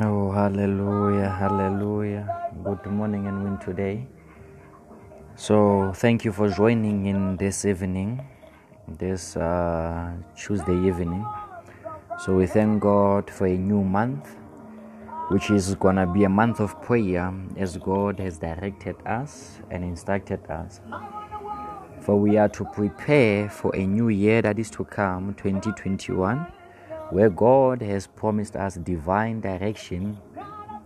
Oh, hallelujah, hallelujah. Good morning and win today. So, thank you for joining in this evening, this uh, Tuesday evening. So, we thank God for a new month, which is gonna be a month of prayer as God has directed us and instructed us. For we are to prepare for a new year that is to come, 2021 where God has promised us divine direction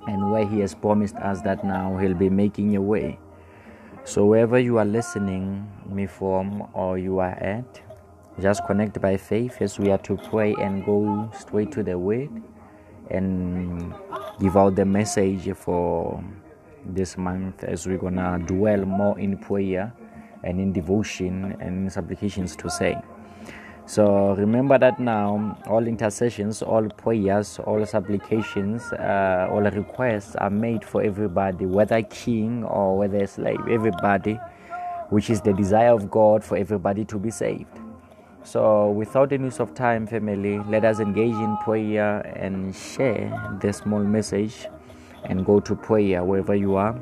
and where He has promised us that now He'll be making a way. So, wherever you are listening me from or you are at, just connect by faith as we are to pray and go straight to the Word and give out the message for this month as we're gonna dwell more in prayer and in devotion and in supplications to say. So remember that now all intercessions, all prayers, all supplications, uh, all requests are made for everybody, whether king or whether slave, everybody, which is the desire of God for everybody to be saved. So without any use of time, family, let us engage in prayer and share the small message and go to prayer wherever you are.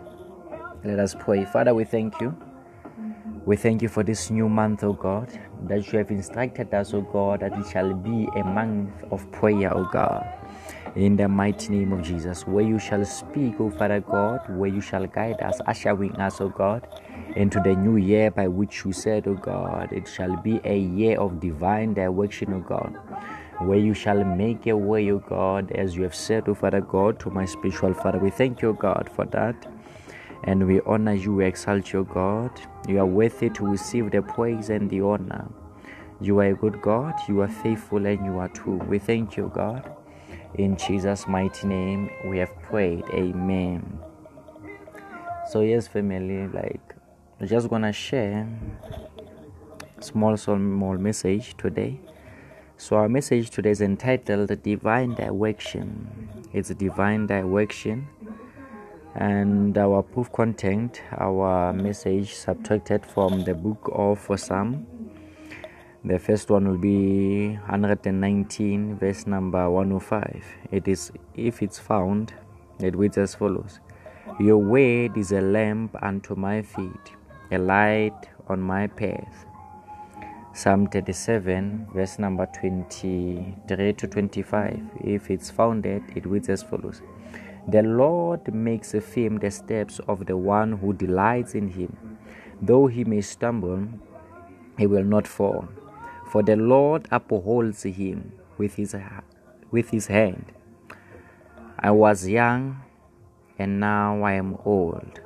Let us pray. Father, we thank you. We thank you for this new month, O God, that you have instructed us, O God, that it shall be a month of prayer, O God. In the mighty name of Jesus, where you shall speak, O Father God, where you shall guide us, ushering us, O God, into the new year by which you said, O God, it shall be a year of divine direction, O God where you shall make a way, O God, as you have said, O Father God, to my spiritual Father. We thank you, God, for that. And we honor you, we exalt your God. You are worthy to receive the praise and the honor. You are a good God, you are faithful, and you are true. We thank you, God. In Jesus' mighty name, we have prayed. Amen. So, yes, family, like, I'm just gonna share small, small message today. So, our message today is entitled Divine Direction. It's a Divine Direction and our proof content, our message subtracted from the book of Psalm. The first one will be 119, verse number 105. It is, if it's found, it reads as follows Your word is a lamp unto my feet, a light on my path. Psalm 37, verse number 23 to 25. If it's founded, it reads as follows the Lord makes firm the steps of the one who delights in him. Though he may stumble, he will not fall. For the Lord upholds him with his, with his hand. I was young, and now I am old.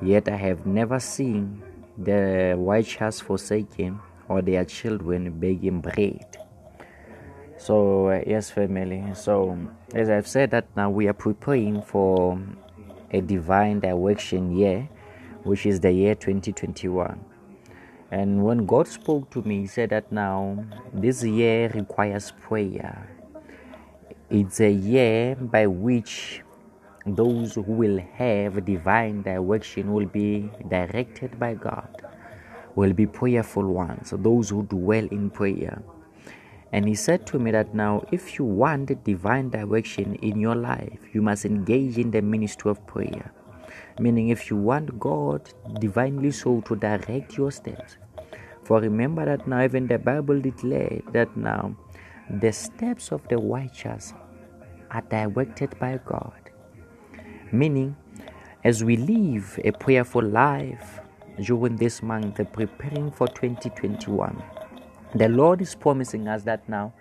Yet I have never seen the righteous forsaken or their children begging bread. So, uh, yes, family. So, as I've said, that now we are preparing for a divine direction year, which is the year 2021. And when God spoke to me, He said that now this year requires prayer. It's a year by which those who will have divine direction will be directed by God, will be prayerful ones, those who dwell in prayer. And he said to me that now, if you want divine direction in your life, you must engage in the ministry of prayer. Meaning, if you want God divinely so to direct your steps. For remember that now, even the Bible declared that now, the steps of the righteous are directed by God. Meaning, as we live a prayerful life during this month, preparing for 2021 the Lord is promising us that now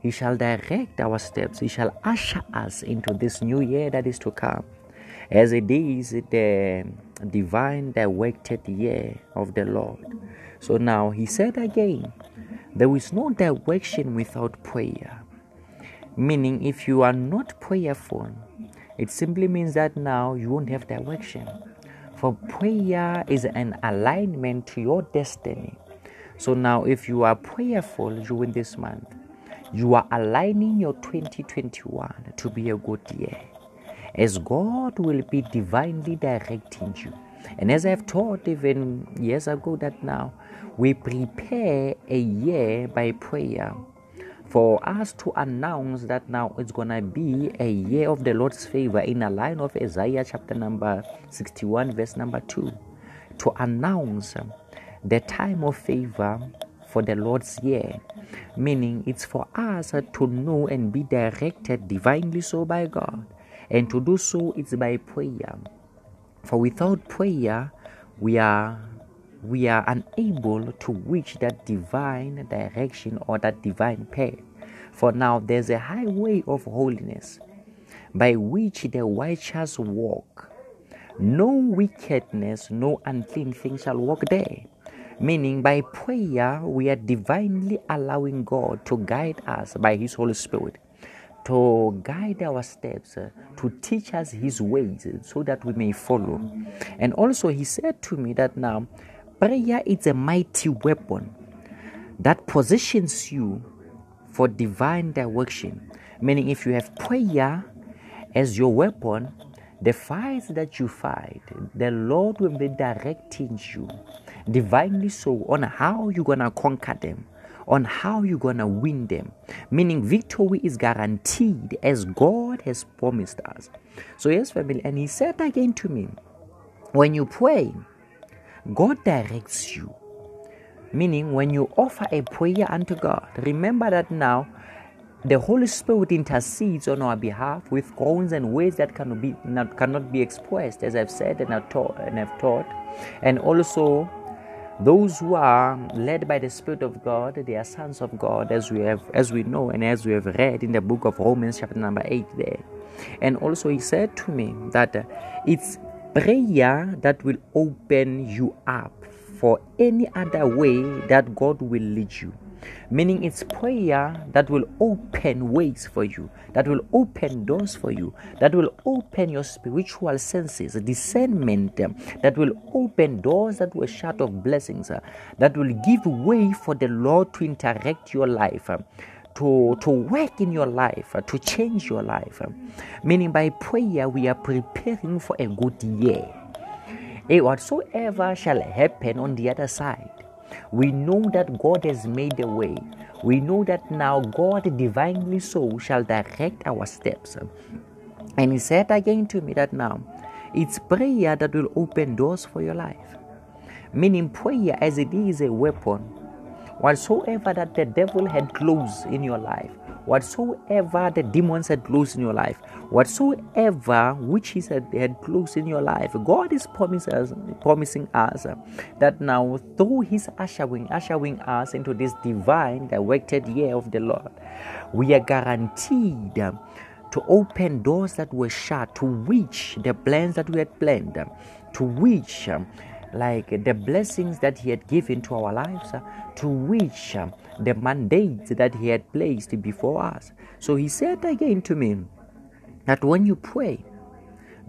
He shall direct our steps, He shall usher us into this new year that is to come. As it is the divine directed year of the Lord. So now He said again, there is no direction without prayer. Meaning, if you are not prayerful, it simply means that now you won't have direction. For prayer is an alignment to your destiny. So now, if you are prayerful during this month, you are aligning your 2021 to be a good year, as God will be divinely directing you. And as I've taught even years ago, that now we prepare a year by prayer. for us to announce that now it's gonna be a year of the Lord's favor in a line of Isaiah chapter number 61, verse number 2. To announce the time of favor for the Lord's year, meaning it's for us to know and be directed divinely so by God, and to do so it's by prayer. For without prayer, we are we are unable to reach that divine direction or that divine path. For now, there's a highway of holiness by which the righteous walk. No wickedness, no unclean thing shall walk there. Meaning, by prayer, we are divinely allowing God to guide us by His Holy Spirit, to guide our steps, uh, to teach us His ways uh, so that we may follow. And also, He said to me that now Prayer is a mighty weapon that positions you for divine direction. Meaning, if you have prayer as your weapon, the fights that you fight, the Lord will be directing you divinely so on how you're gonna conquer them, on how you're gonna win them. Meaning, victory is guaranteed as God has promised us. So, yes, family, and He said again to me, when you pray, God directs you. Meaning, when you offer a prayer unto God, remember that now the Holy Spirit intercedes on our behalf with groans and ways that cannot be, not, cannot be expressed, as I've said and I've taught. And, I've taught. and also, those who are led by the Spirit of God, they are sons of God, as we have, as we know, and as we have read in the book of Romans, chapter number eight. There, and also he said to me that uh, it's prayer that will open you up for any other way that God will lead you. Meaning, it's prayer that will open ways for you, that will open doors for you, that will open your spiritual senses, discernment, um, that will open doors that were shut of blessings, uh, that will give way for the Lord to interact your life. Um, to, to work in your life, uh, to change your life. Uh, meaning, by prayer, we are preparing for a good year. A whatsoever shall happen on the other side, we know that God has made a way. We know that now God divinely so shall direct our steps. And He said again to me that now it's prayer that will open doors for your life. Meaning, prayer as it is a weapon whatsoever that the devil had closed in your life, whatsoever the demons had closed in your life, whatsoever which he said had closed in your life, God is promising us, promising us that now through his ushering, ushering us into this divine directed year of the Lord, we are guaranteed to open doors that were shut, to reach the plans that we had planned, to reach like the blessings that He had given to our lives, to uh, the mandates that He had placed before us. So He said again to me that when you pray,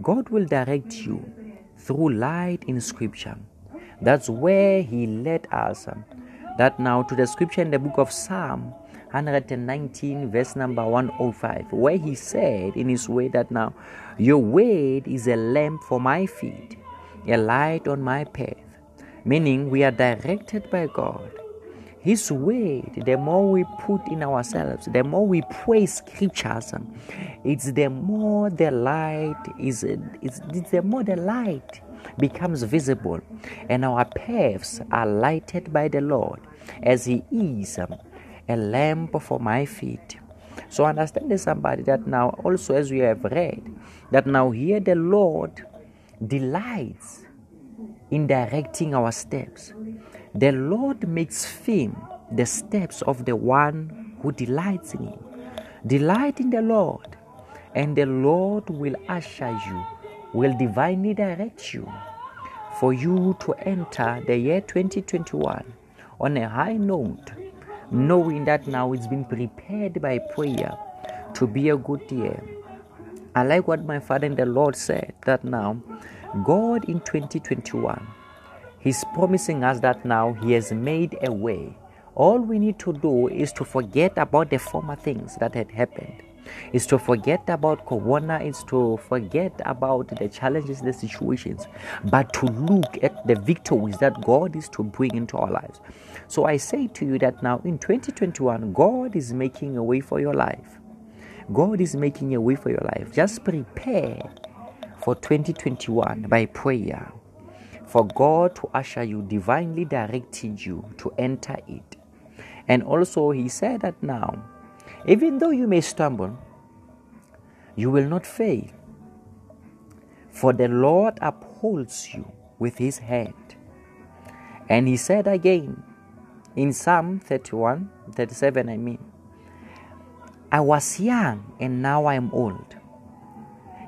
God will direct you through light in Scripture. That's where He led us. That now to the Scripture in the book of Psalm 119, verse number 105, where He said in His way that now, Your word is a lamp for my feet a light on my path, meaning we are directed by God. His word, the more we put in ourselves, the more we pray scriptures, it's the more the light is, it's, it's the more the light becomes visible, and our paths are lighted by the Lord, as He is a lamp for my feet. So understand somebody that now also as we have read, that now here the Lord delights in directing our steps. The Lord makes firm the steps of the one who delights in Him. Delight in the Lord, and the Lord will usher you, will divinely direct you for you to enter the year 2021 on a high note, knowing that now it's been prepared by prayer to be a good year. I like what my father and the Lord said that now God in 2021, He's promising us that now He has made a way. All we need to do is to forget about the former things that had happened. is to forget about corona, is to forget about the challenges, the situations, but to look at the victories that God is to bring into our lives. So I say to you that now in 2021, God is making a way for your life. God is making a way for your life. Just prepare for 2021 by prayer for God to usher you, divinely directed you to enter it. And also, He said that now, even though you may stumble, you will not fail. For the Lord upholds you with His hand. And He said again in Psalm 31, 37, I mean, I was young and now I am old,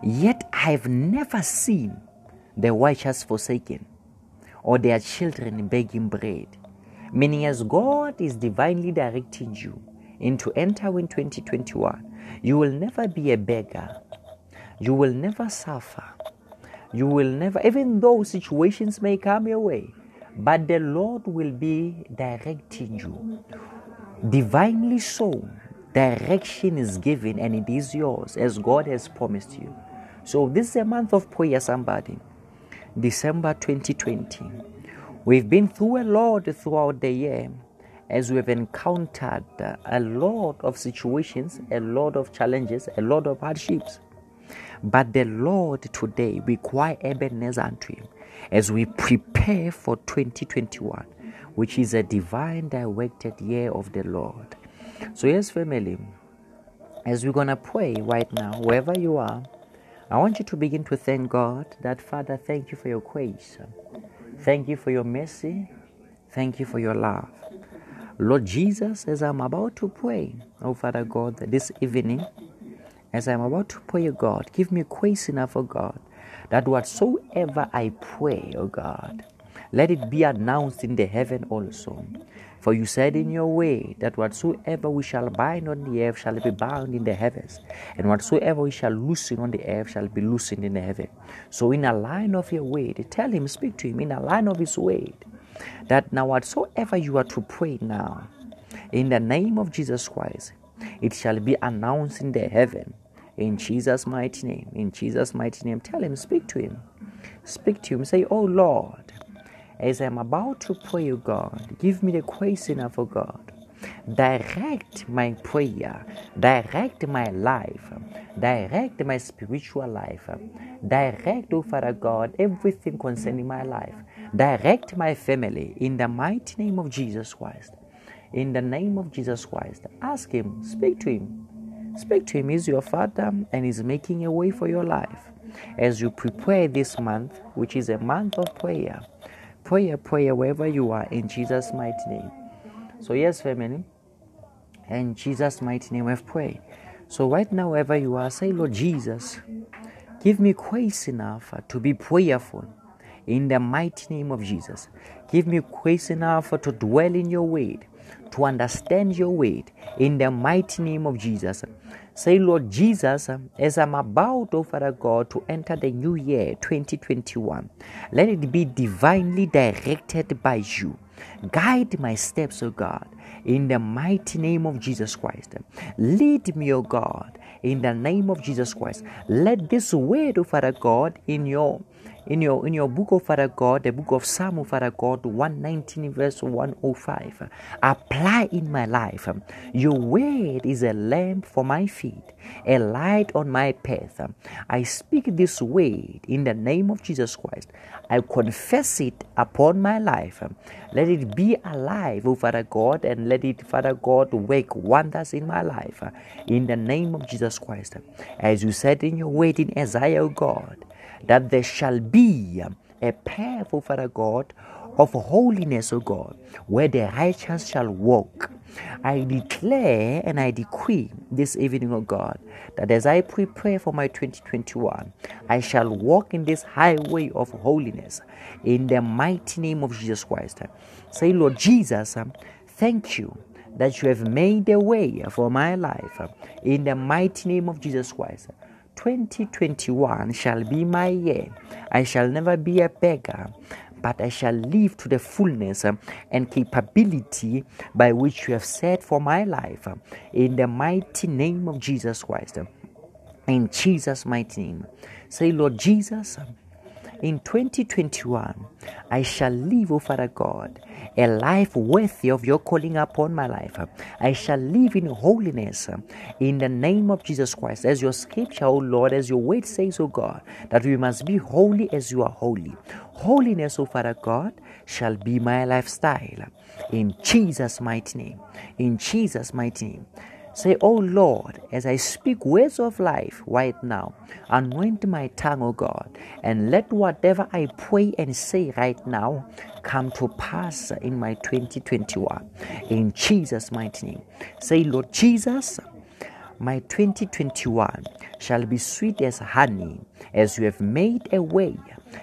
yet I have never seen the righteous forsaken or their children begging bread. Meaning, as God is divinely directing you into entering 2021, you will never be a beggar. You will never suffer. You will never, even though situations may come your way, but the Lord will be directing you. Divinely so, direction is given and it is yours as God has promised you. So, this is a month of prayer, somebody. December 2020. We've been through a lot throughout the year as we've encountered a lot of situations, a lot of challenges, a lot of hardships. But the Lord today require Ebenezer unto him as we prepare for 2021, which is a divine directed year of the Lord. So, yes, family, as we're gonna pray right now, wherever you are, I want you to begin to thank God that, Father, thank you for your grace. Thank you for your mercy. Thank you for your love. Lord Jesus, as I'm about to pray, oh Father God, this evening, as I'm about to pray, oh God, give me grace enough, oh God, that whatsoever I pray, oh God, let it be announced in the heaven also. For you said in your way that whatsoever we shall bind on the earth shall be bound in the heavens, and whatsoever we shall loosen on the earth shall be loosened in the heaven. So, in a line of your word, tell him, speak to him in a line of his word, that now whatsoever you are to pray now, in the name of Jesus Christ, it shall be announced in the heaven. In Jesus' mighty name, in Jesus' mighty name, tell him, speak to him. Speak to him. Say, Oh Lord, as I'm about to pray, O God, give me the grace enough, O God. Direct my prayer, direct my life, direct my spiritual life, direct, O Father God, everything concerning my life, direct my family in the mighty name of Jesus Christ. In the name of Jesus Christ, ask Him, speak to Him. Speak to Him. He's your Father and He's making a way for your life. As you prepare this month, which is a month of prayer, pray a prayer wherever you are in Jesus' mighty name. So, yes, family, in Jesus' mighty name we've prayed. So, right now, wherever you are, say, Lord Jesus, give me grace enough to be prayerful in the mighty name of Jesus. Give me grace enough to dwell in your word, to understand your word in the mighty name of Jesus. Say, Lord Jesus, um, as I'm about, oh Father God, to enter the new year 2021, let it be divinely directed by you. Guide my steps, O God, in the mighty name of Jesus Christ. Lead me, O God, in the name of Jesus Christ. Let this word, O Father God, in your in your in your book of Father God, the book of Psalm of Father God, 119 verse 105. Apply in my life. Your word is a lamp for my feet, a light on my path. I speak this word in the name of Jesus Christ. I confess it upon my life. Let it be alive, O Father God, and let it, Father God, work wonders in my life. In the name of Jesus Christ. As you said in your word in Isaiah, O God, that there shall be a path, O Father God, of holiness, O God, where the righteous shall walk. I declare and I decree this evening, O God, that as I prepare for my 2021, I shall walk in this highway of holiness in the mighty name of Jesus Christ. Say, Lord Jesus, thank you that you have made a way for my life in the mighty name of Jesus Christ. 2021 shall be my year. I shall never be a beggar, but I shall live to the fullness and capability by which you have set for my life. In the mighty name of Jesus Christ. In Jesus' mighty name. Say, Lord Jesus, in 2021, I shall live, O Father God, a life worthy of your calling upon my life. I shall live in holiness in the name of Jesus Christ. As your scripture, O Lord, as your word says, O God, that we must be holy as you are holy. Holiness, O Father God, shall be my lifestyle. In Jesus' mighty name. In Jesus' mighty name. Say, Oh Lord, as I speak words of life right now, anoint my tongue, O God, and let whatever I pray and say right now come to pass in my 2021. In Jesus' mighty name. Say, Lord Jesus, my 2021 shall be sweet as honey, as you have made a way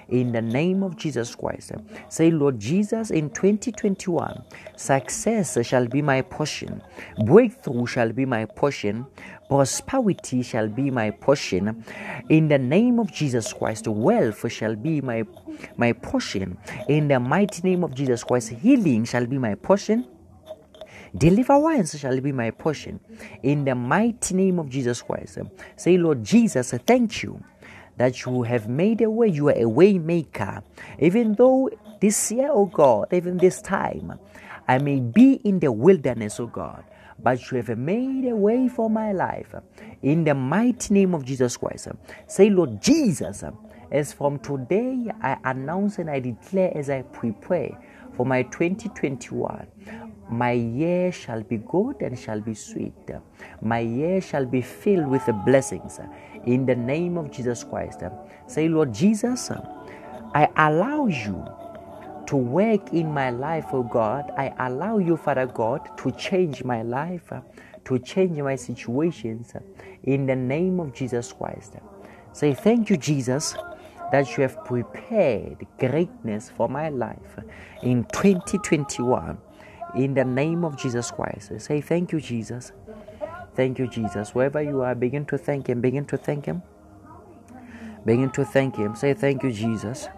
in the name of Jesus Christ. Say, Lord Jesus, in 2021, success shall be my portion, breakthrough shall be my portion, prosperity shall be my portion. In the name of Jesus Christ, wealth shall be my, my portion. In the mighty name of Jesus Christ, healing shall be my portion. Deliverance shall be my portion. In the mighty name of Jesus Christ. Say, Lord Jesus, thank you that you have made a way. You are a way maker. Even though this year, oh God, even this time, I may be in the wilderness, oh God, but you have made a way for my life. In the mighty name of Jesus Christ. Say, Lord Jesus, as from today, I announce and I declare as I prepare for my 2021 my year shall be good and shall be sweet. My year shall be filled with blessings in the name of Jesus Christ. Say, Lord Jesus, I allow you to work in my life, oh God. I allow you, Father God, to change my life, to change my situations in the name of Jesus Christ. Say, Thank you, Jesus, that you have prepared greatness for my life in 2021 in the name of Jesus Christ. Say, Thank you, Jesus. Thank you, Jesus. Wherever you are, begin to thank Him. Begin to thank Him. Begin to thank Him. Say, Thank you, Jesus.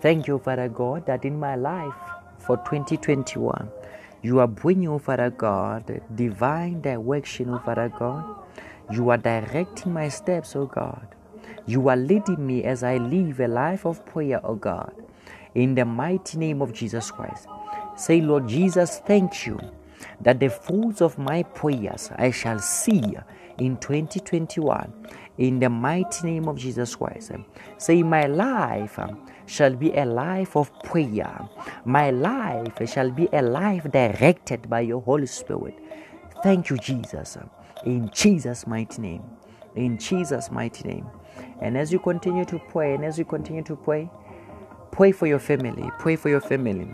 Thank you, Father God, that in my life for 2021, you are bringing, oh Father God, divine direction, oh Father God. You are directing my steps, oh God. You are leading me as I live a life of prayer, oh God. In the mighty name of Jesus Christ. Say, Lord Jesus, thank you that the fruits of my prayers I shall see in 2021 in the mighty name of Jesus Christ. Say, My life shall be a life of prayer. My life shall be a life directed by your Holy Spirit. Thank you, Jesus. In Jesus' mighty name. In Jesus' mighty name. And as you continue to pray, and as you continue to pray, pray for your family. Pray for your family.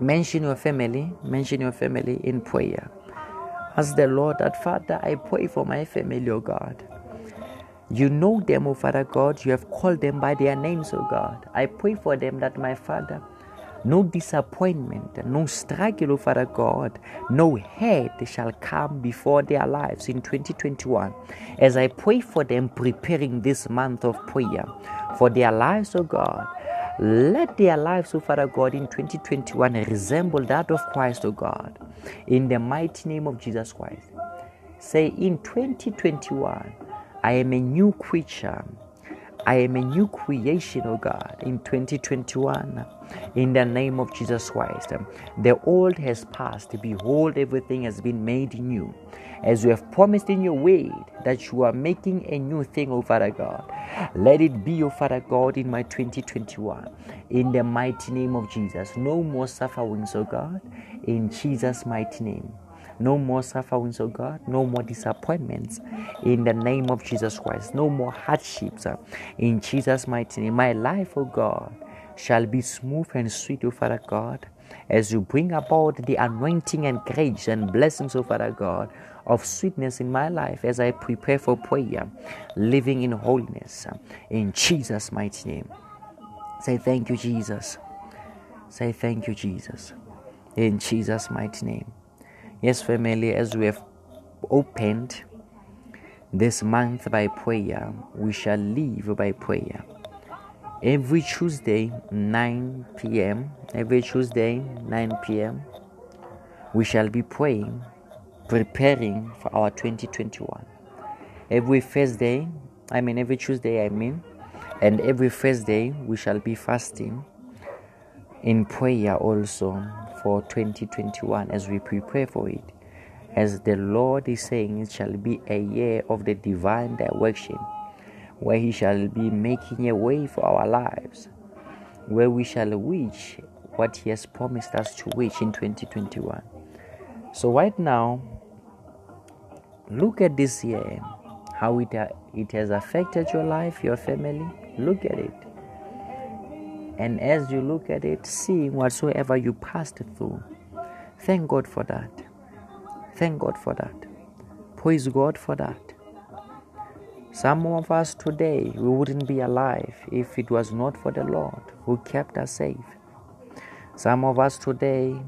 Mention your family, mention your family in prayer. Ask the Lord that, Father, I pray for my family, O God. You know them, O Father God. You have called them by their names, O God. I pray for them that, my Father, no disappointment, no struggle, O Father God, no hate shall come before their lives in 2021. As I pray for them, preparing this month of prayer for their lives, O God. Let their lives, O Father God, in 2021 resemble that of Christ, O God. In the mighty name of Jesus Christ. Say, in 2021, I am a new creature. I am a new creation, O God, in 2021. In the name of Jesus Christ. The old has passed. Behold, everything has been made new as you have promised in your word that you are making a new thing, O Father God. Let it be, O Father God, in my 2021. In the mighty name of Jesus. No more sufferings, O God. In Jesus' mighty name. No more sufferings, O God. No more disappointments. In the name of Jesus Christ. No more hardships. In Jesus' mighty name. My life, O God, shall be smooth and sweet, O Father God as you bring about the anointing and grace and blessings, O Father God, of sweetness in my life as I prepare for prayer, living in holiness. In Jesus' mighty name. Say thank you, Jesus. Say thank you, Jesus. In Jesus' mighty name. Yes, family, as we have opened this month by prayer, we shall live by prayer. every Tuesday 9 p.m. Every Tuesday 9 p.m. We shall be praying, preparing for our 2021. Every Thursday, I mean every Tuesday, I mean, and every Thursday we shall be fasting in prayer also for 2021 as we prepare for it. As the Lord is saying, it shall be a year of the divine direction where He shall be making a way for our lives, where we shall reach what He has promised us to reach in 2021. So, right now, look at this year, how it, it has affected your life, your family. Look at it. And as you look at it, seeing whatsoever you passed through, thank God for that. Thank God for that. Praise God for that. Some of us today, we wouldn't be alive if it was not for the Lord who kept us safe. Some of us today,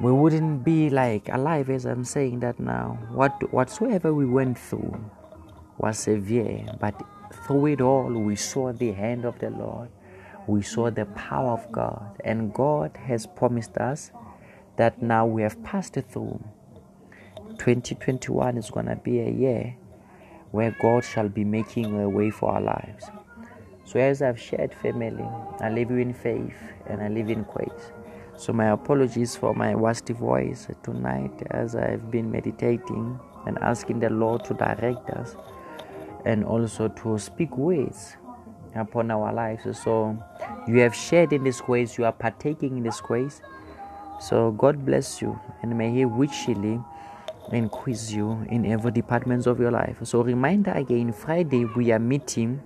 we wouldn't be like alive as I'm saying that now. What whatsoever we went through was severe, but through it all we saw the hand of the Lord. We saw the power of God, and God has promised us that now we have passed through. 2021 is gonna be a year where God shall be making a way for our lives. So, as I've shared, family, I live in faith and I live in grace. So, my apologies for my wasty voice tonight as I've been meditating and asking the Lord to direct us and also to speak words upon our lives. So, you have shared in this grace, you are partaking in this grace. So, God bless you and may He richly increase you in every department of your life. So reminder again, Friday we are meeting.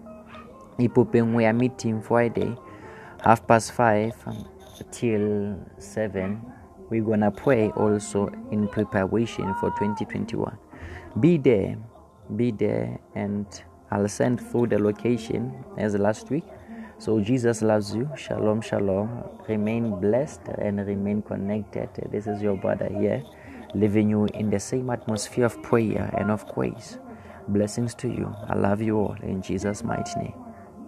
Ipopeng we are meeting Friday, half past five till seven. We're gonna pray also in preparation for 2021. Be there, be there, and I'll send through the location as last week. So Jesus loves you. Shalom, shalom. Remain blessed and remain connected. This is your brother here leaving you in the same atmosphere of prayer and of grace. Blessings to you. I love you all in Jesus' mighty name.